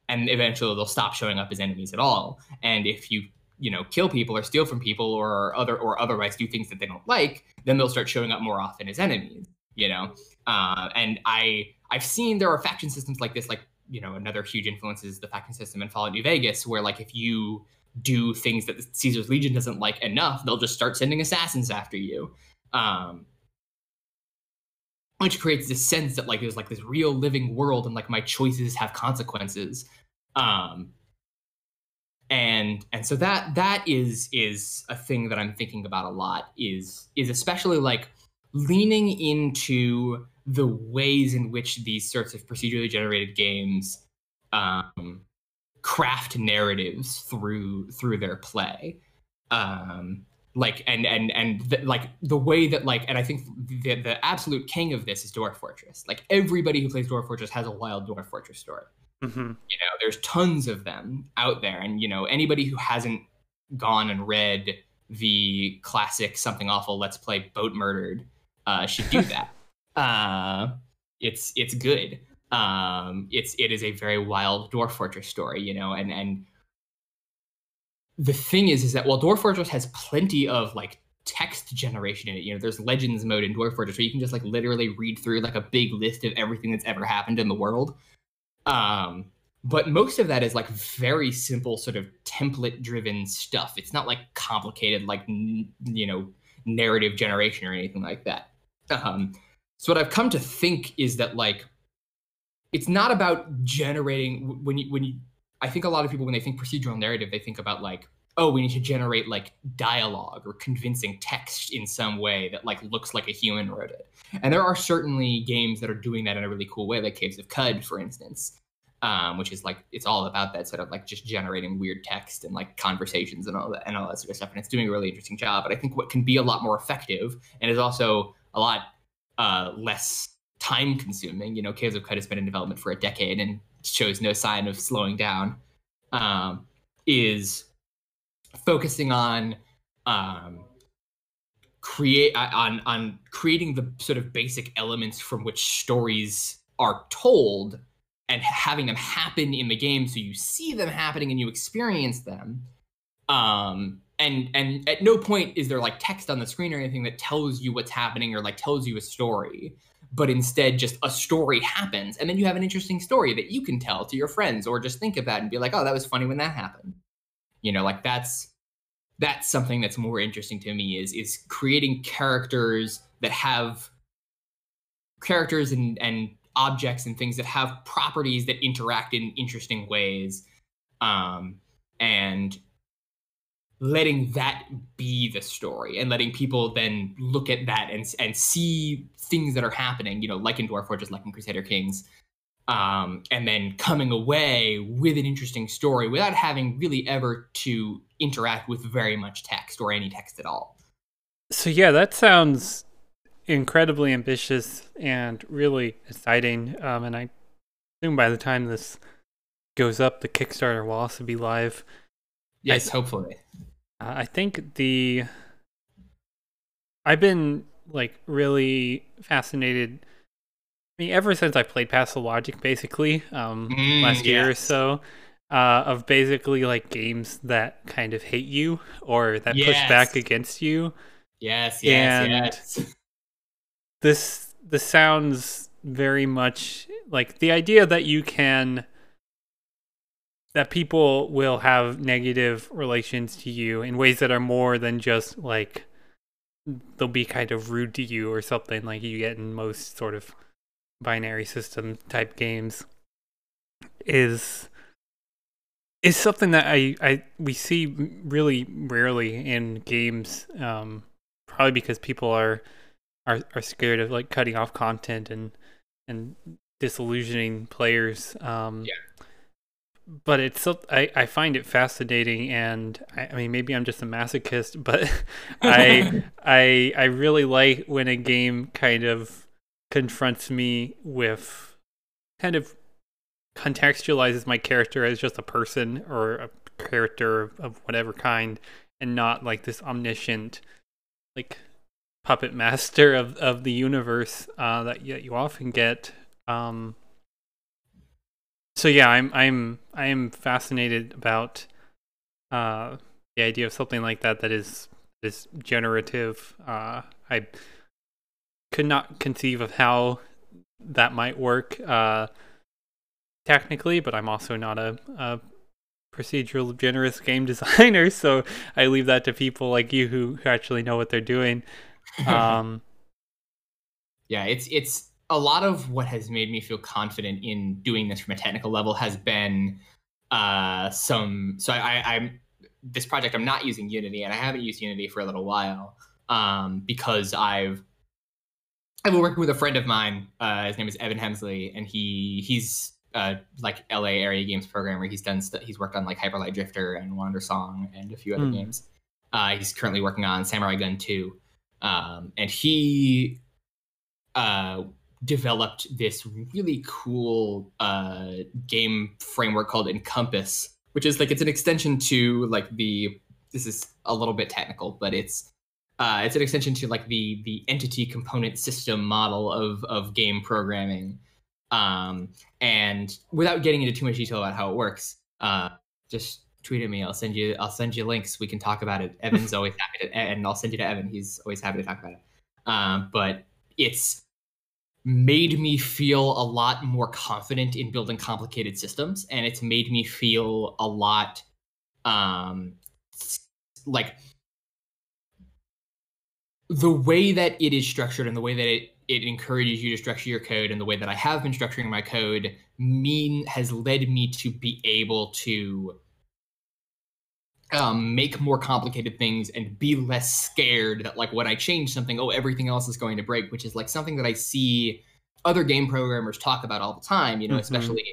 And eventually they'll stop showing up as enemies at all. And if you you know kill people or steal from people or other or otherwise do things that they don't like then they'll start showing up more often as enemies you know? Uh, and i i've seen there are faction systems like this like you know another huge influence is the faction system in fallout new vegas where like if you do things that caesar's legion doesn't like enough they'll just start sending assassins after you. Um which creates this sense that like there's like this real living world and like my choices have consequences. Um and and so that that is is a thing that i'm thinking about a lot is is especially like leaning into the ways in which these sorts of procedurally generated games um, craft narratives through through their play. Um, like and and and the, like the way that like and i think the the absolute king of this is dwarf fortress. Like everybody who plays dwarf fortress has a wild dwarf fortress story Mm-hmm. you know there's tons of them out there. And you know anybody who hasn't gone and read the classic something awful let's play Boatmurdered uh should do that. Uh it's it's good. Um it's it is a very wild dwarf fortress story you know and and the thing is is that while dwarf fortress has plenty of like text generation in it you know there's legends mode in dwarf fortress where you can just like literally read through like a big list of everything that's ever happened in the world um but most of that is like very simple sort of template driven stuff. It's not like complicated like n- you know narrative generation or anything like that. Um so what i've come to think is that like it's not about generating when you when you i think a lot of people when they think procedural narrative they think about like oh we need to generate like dialogue or convincing text in some way that like looks like a human wrote it. And there are certainly games that are doing that in a really cool way like caves of Qud for instance um, which is like it's all about that sort of like just generating weird text and like conversations and all that and all that sort of stuff. And it's doing a really interesting job. But i think what can be a lot more effective and is also a lot uh, less time consuming you know caves of Qud has been in development for a decade and shows no sign of slowing down um, is focusing on um, create uh, on on creating the sort of basic elements from which stories are told and having them happen in the game so you see them happening and you experience them. Um and and at no point is there like text on the screen or anything that tells you what's happening or like tells you a story but instead just a story happens. And then you have an interesting story that you can tell to your friends or just think about and be like oh that was funny when that happened. You know like that's that's something that's more interesting to me is is creating characters that have characters and and objects and things that have properties that interact in interesting ways. Um and letting that be the story and letting people then look at that and and see things that are happening you know like in dwarf fortress like in crusader kings um, and then coming away with an interesting story without having really ever to interact with very much text or any text at all. So yeah, that sounds incredibly ambitious and really exciting. Um, and I assume by the time this goes up, the Kickstarter will also be live. Yes, I, hopefully. Uh, I think the I've been like really fascinated I mean, ever since I played Pathologic, basically, um, mm, last year yes. or so, uh, of basically like games that kind of hate you or that yes. push back against you. Yes, yes, and yes. This this sounds very much like the idea that you can that people will have negative relations to you in ways that are more than just like they'll be kind of rude to you or something like you get in most sort of binary system type games is is something that I, I we see really rarely in games um, probably because people are are are scared of like cutting off content and and disillusioning players um, yeah. but it's so I, I find it fascinating and I, I mean maybe I'm just a masochist but I I I really like when a game kind of confronts me with kind of contextualizes my character as just a person or a character of, of whatever kind and not like this omniscient like puppet master of, of the universe uh, that you, you often get. Um, so yeah i'm i'm i am fascinated about uh, the idea of something like that that is is generative. Uh, i could not conceive of how that might work uh, technically, but I'm also not a, a procedural generous game designer, so I leave that to people like you who, who actually know what they're doing. Um, yeah, it's it's a lot of what has made me feel confident in doing this from a technical level has been uh, some. So I, I, I'm this project. I'm not using Unity, and I haven't used Unity for a little while um, because I've I've been working with a friend of mine. Uh, his name is Evan Hemsley, and he he's uh, like LA area games programmer. He's done st- he's worked on like Hyper Light Drifter and Wandersong and a few other mm. games. Uh, he's currently working on Samurai Gun 2. Um, and he uh, developed this really cool uh, game framework called Encompass, which is like it's an extension to like the this is a little bit technical, but it's uh, it's an extension to like the the entity component system model of of game programming. Um, and without getting into too much detail about how it works, uh, just tweet at me. I'll send you I'll send you links. We can talk about it. Evan's always happy to, and I'll send you to Evan. He's always happy to talk about it. Um, but it's made me feel a lot more confident in building complicated systems, and it's made me feel a lot um, like the way that it is structured and the way that it it encourages you to structure your code and the way that I have been structuring my code mean has led me to be able to um, make more complicated things and be less scared that like when I change something, oh, everything else is going to break, which is like something that I see other game programmers talk about all the time. You know, mm-hmm. especially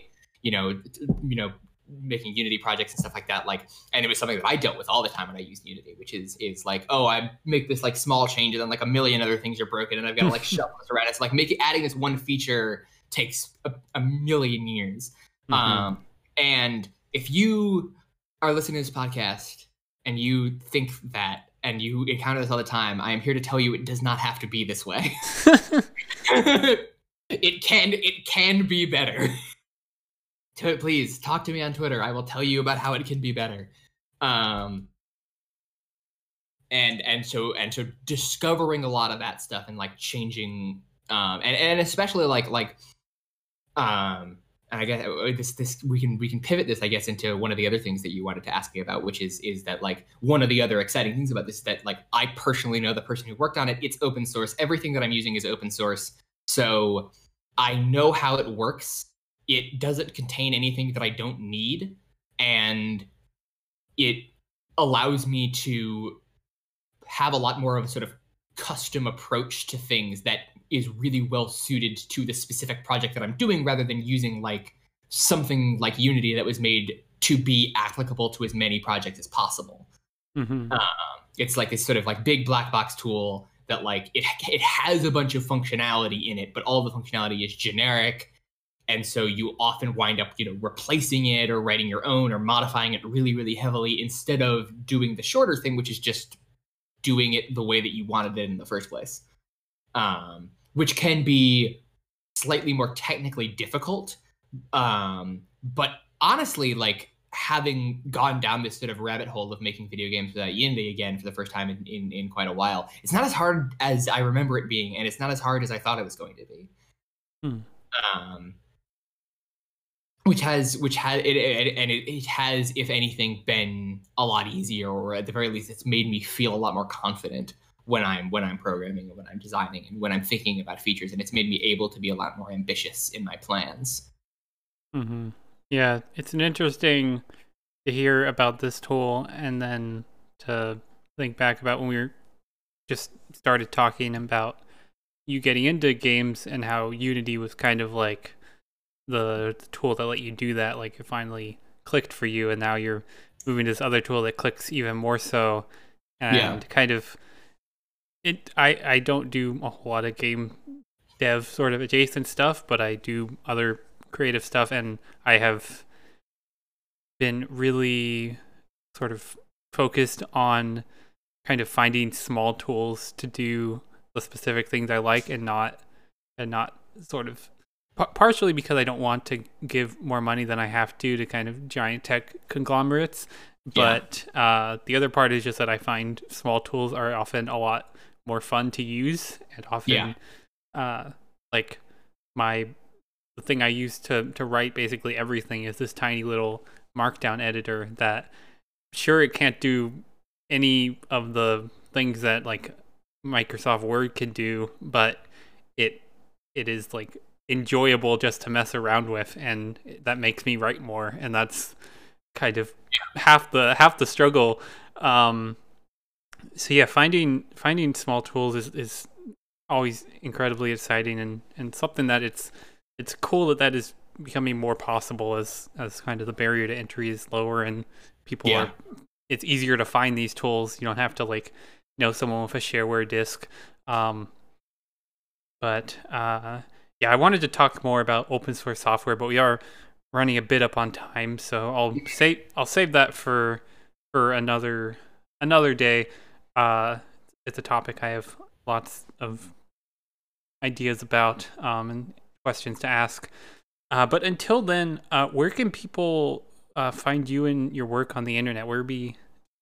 you know, you know, making Unity projects and stuff like that. Like, and it was something that I dealt with all the time when I used Unity, which is is like, oh, I make this like small change and then like a million other things are broken, and I've got to like shuffle this around. It's like making adding this one feature takes a, a million years. Mm-hmm. Um, and if you are listening to this podcast and you think that and you encounter this all the time, I am here to tell you it does not have to be this way. it can it can be better. Please talk to me on Twitter. I will tell you about how it can be better. Um, and and so and so discovering a lot of that stuff and like changing um and and especially like like um and I guess uh, this this we can we can pivot this I guess into one of the other things that you wanted to ask me about, which is is that like one of the other exciting things about this is that like I personally know the person who worked on it. It's open source. Everything that I'm using is open source, so I know how it works it doesn't contain anything that I don't need, and it allows me to have a lot more of a sort of custom approach to things that is really well suited to the specific project that I'm doing rather than using like something like Unity that was made to be applicable to as many projects as possible. Mm-hmm. Uh, it's like this sort of like big black box tool that like it it has a bunch of functionality in it, but all the functionality is generic and so you often wind up you know replacing it or writing your own or modifying it really really heavily instead of doing the shorter thing which is just doing it the way that you wanted it in the first place um, which can be slightly more technically difficult um, but honestly like having gone down this sort of rabbit hole of making video games without unity again for the first time in, in, in quite a while it's not as hard as i remember it being and it's not as hard as i thought it was going to be hmm. um, which has which has it, it, and it, it has if anything been a lot easier or at the very least it's made me feel a lot more confident when i'm when i'm programming and when i'm designing and when i'm thinking about features and it's made me able to be a lot more ambitious in my plans mm-hmm. yeah it's an interesting to hear about this tool and then to think back about when we were just started talking about you getting into games and how unity was kind of like the, the tool that let you do that like it finally clicked for you and now you're moving to this other tool that clicks even more so and yeah. kind of it I I don't do a whole lot of game dev sort of adjacent stuff but I do other creative stuff and I have been really sort of focused on kind of finding small tools to do the specific things I like and not and not sort of partially because I don't want to give more money than I have to to kind of giant tech conglomerates. But yeah. uh, the other part is just that I find small tools are often a lot more fun to use, and often, yeah. uh, like my the thing I use to to write basically everything is this tiny little Markdown editor that sure it can't do any of the things that like Microsoft Word can do, but it it is like enjoyable just to mess around with and that makes me write more and that's kind of half the half the struggle um so yeah finding finding small tools is is always incredibly exciting and and something that it's it's cool that that is becoming more possible as as kind of the barrier to entry is lower and people yeah. are it's easier to find these tools. You don't have to like know someone with a shareware disk. Um, but uh, yeah, I wanted to talk more about open source software, but we are running a bit up on time, so I'll save I'll save that for for another another day. Uh, it's a topic I have lots of ideas about um, and questions to ask. Uh, but until then, uh, where can people uh, find you and your work on the internet? Where be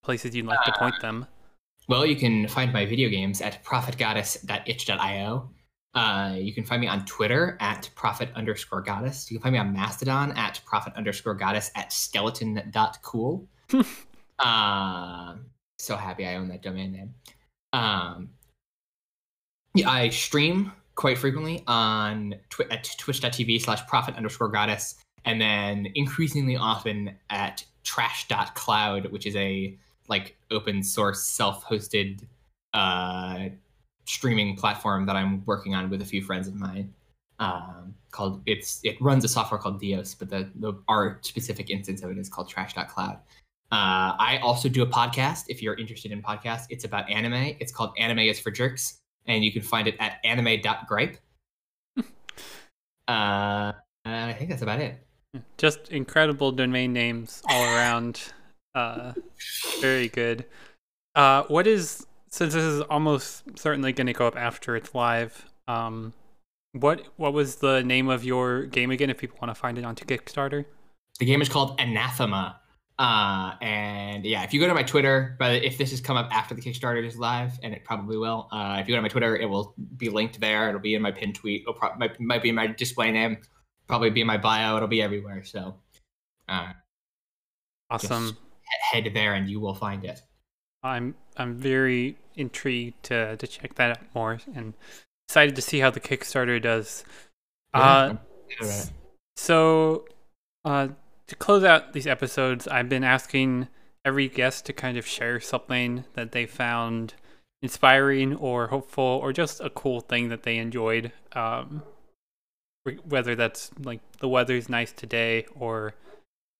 places you'd like to point them? Well, you can find my video games at prophetgoddess.itch.io. Uh, you can find me on Twitter at prophet underscore goddess. You can find me on Mastodon at prophet underscore goddess at skeleton skeleton.cool. uh, so happy I own that domain name. Um, yeah, I stream quite frequently on twi- at twitch.tv slash prophet underscore goddess, and then increasingly often at trash.cloud, which is a like open source self-hosted uh, streaming platform that I'm working on with a few friends of mine. Um, called it's it runs a software called Dios, but the, the our specific instance of it is called Trash.cloud. Uh, I also do a podcast. If you're interested in podcasts, it's about anime. It's called Anime is for Jerks, and you can find it at anime.gripe. uh, I think that's about it. Just incredible domain names all around. Uh, very good. Uh, what is since this is almost certainly going to go up after it's live? Um, what what was the name of your game again? If people want to find it on Kickstarter, the game is called Anathema. Uh, and yeah, if you go to my Twitter, but if this has come up after the Kickstarter is live, and it probably will, uh, if you go to my Twitter, it will be linked there. It'll be in my pinned tweet. It'll pro- might, might be in my display name, probably be in my bio. It'll be everywhere. So, uh, awesome. Head there, and you will find it. I'm I'm very intrigued to to check that out more, and excited to see how the Kickstarter does. Yeah, uh, so, uh, to close out these episodes, I've been asking every guest to kind of share something that they found inspiring or hopeful or just a cool thing that they enjoyed. Um, whether that's like the weather's nice today or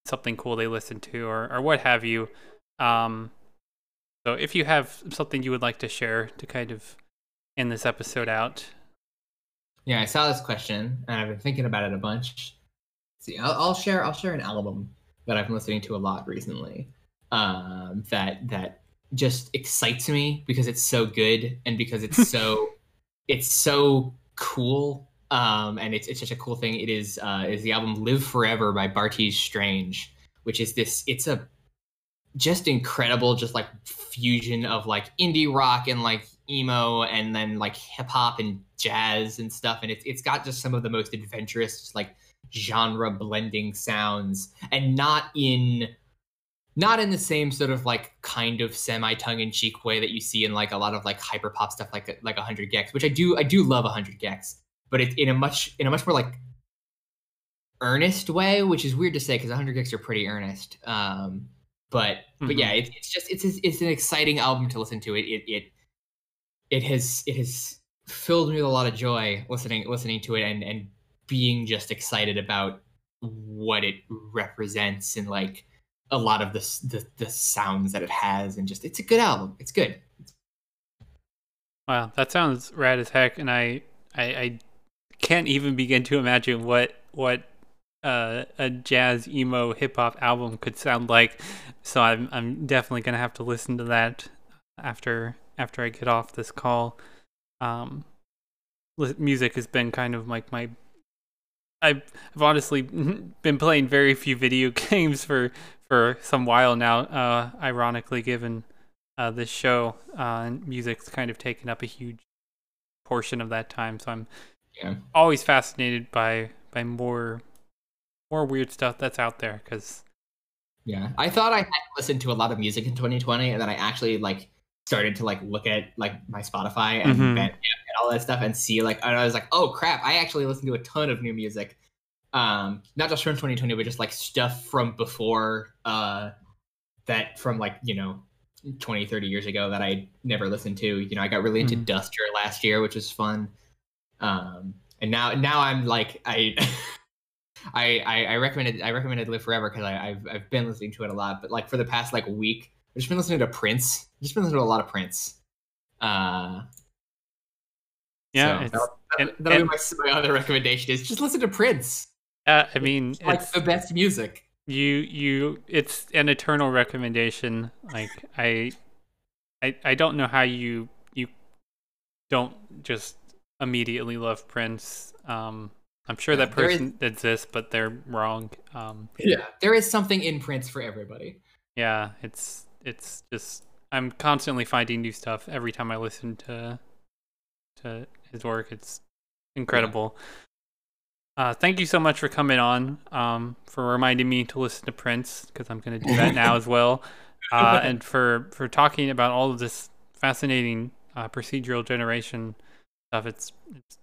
something cool they listened to or, or what have you. Um, so if you have something you would like to share to kind of end this episode out. Yeah, I saw this question and I've been thinking about it a bunch see I'll, I'll, share i'll share an album that i've been listening to a lot recently um, that that just excites me because it's so good and because it's so it's so cool um, and it's, it's such a cool thing it is uh, is the album live forever by bartees strange which is this it's a just incredible just like fusion of like indie rock and like emo and then like hip hop and jazz and stuff. And it's, it's got just some of the most adventurous like genre blending sounds. And not in not in the same sort of like kind of semi tongue-in-cheek way that you see in like a lot of like hyper pop stuff like like 100 gecs which i do i do love 100 gecs but it's in a much in a much more like earnest way which is weird to say because 100 gecs are pretty earnest. Um but mm-hmm. but yeah it, it's just it's it's an exciting album to listen to. It it it it has it has filled me with a lot of joy listening listening to it and and being just excited about what it represents and like a lot of the, the, the sounds that it has and just it's a good album. It's good. Wow that sounds rad as heck and i i, I can't even begin to imagine what what uh, a jazz emo hip hop album could sound like so i'm i'm definitely going to have to listen to that after after i get off this call um music has been kind of like my I've, I've honestly been playing very few video games for for some while now. Uh, ironically, given uh, this show, uh, music's kind of taken up a huge portion of that time. So I'm yeah. always fascinated by by more more weird stuff that's out there. Because yeah, I thought I had listened to a lot of music in 2020, and then I actually like started to like look at like my Spotify and, mm-hmm. and, all that stuff and see like and I was like, oh crap, I actually listened to a ton of new music. Um, not just from 2020, but just like stuff from before uh that from like, you know, 20, 30 years ago that I never listened to. You know, I got really into mm-hmm. Duster last year, which was fun. Um and now now I'm like I I, I, I recommended I recommended Live Forever because I've I've been listening to it a lot, but like for the past like week, I've just been listening to Prince. I've just been listening to a lot of Prince. Uh, Yeah, so that'll, and- that'll and- be my, my other recommendation is just listen to Prince. uh, I mean, It's like it's the best music. you you it's an eternal recommendation. Like I, I I don't know how you you don't just immediately love Prince. Um, I'm sure Yeah, that there is- person exists, but they're wrong. Um, Yeah, there is something in Prince for everybody. yeah, it's it's just I'm constantly finding new stuff every time I listen to to his work. It's incredible. Uh, thank you so much for coming on. Um, for reminding me to listen to Prince because I'm going to do that now as well. Uh, and for for talking about all of this fascinating uh, procedural generation stuff. It's it's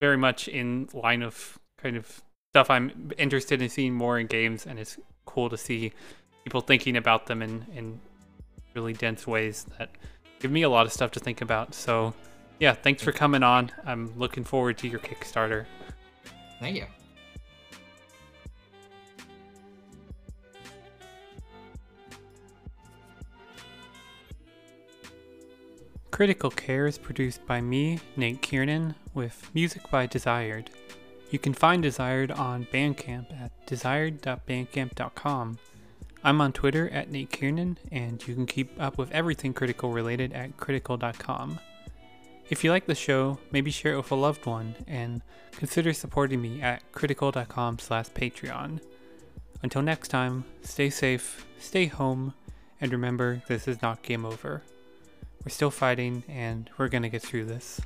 very much in line of kind of stuff I'm interested in seeing more in games, and it's cool to see people thinking about them in in really dense ways that give me a lot of stuff to think about. So, yeah, thanks for coming on. I'm looking forward to your Kickstarter. Thank you. Critical Care is produced by me, Nate Kiernan, with music by Desired. You can find Desired on Bandcamp at desired.bandcamp.com. I'm on Twitter at Nate Kiernan, and you can keep up with everything critical related at critical.com. If you like the show, maybe share it with a loved one, and consider supporting me at critical.com slash Patreon. Until next time, stay safe, stay home, and remember this is not game over. We're still fighting, and we're gonna get through this.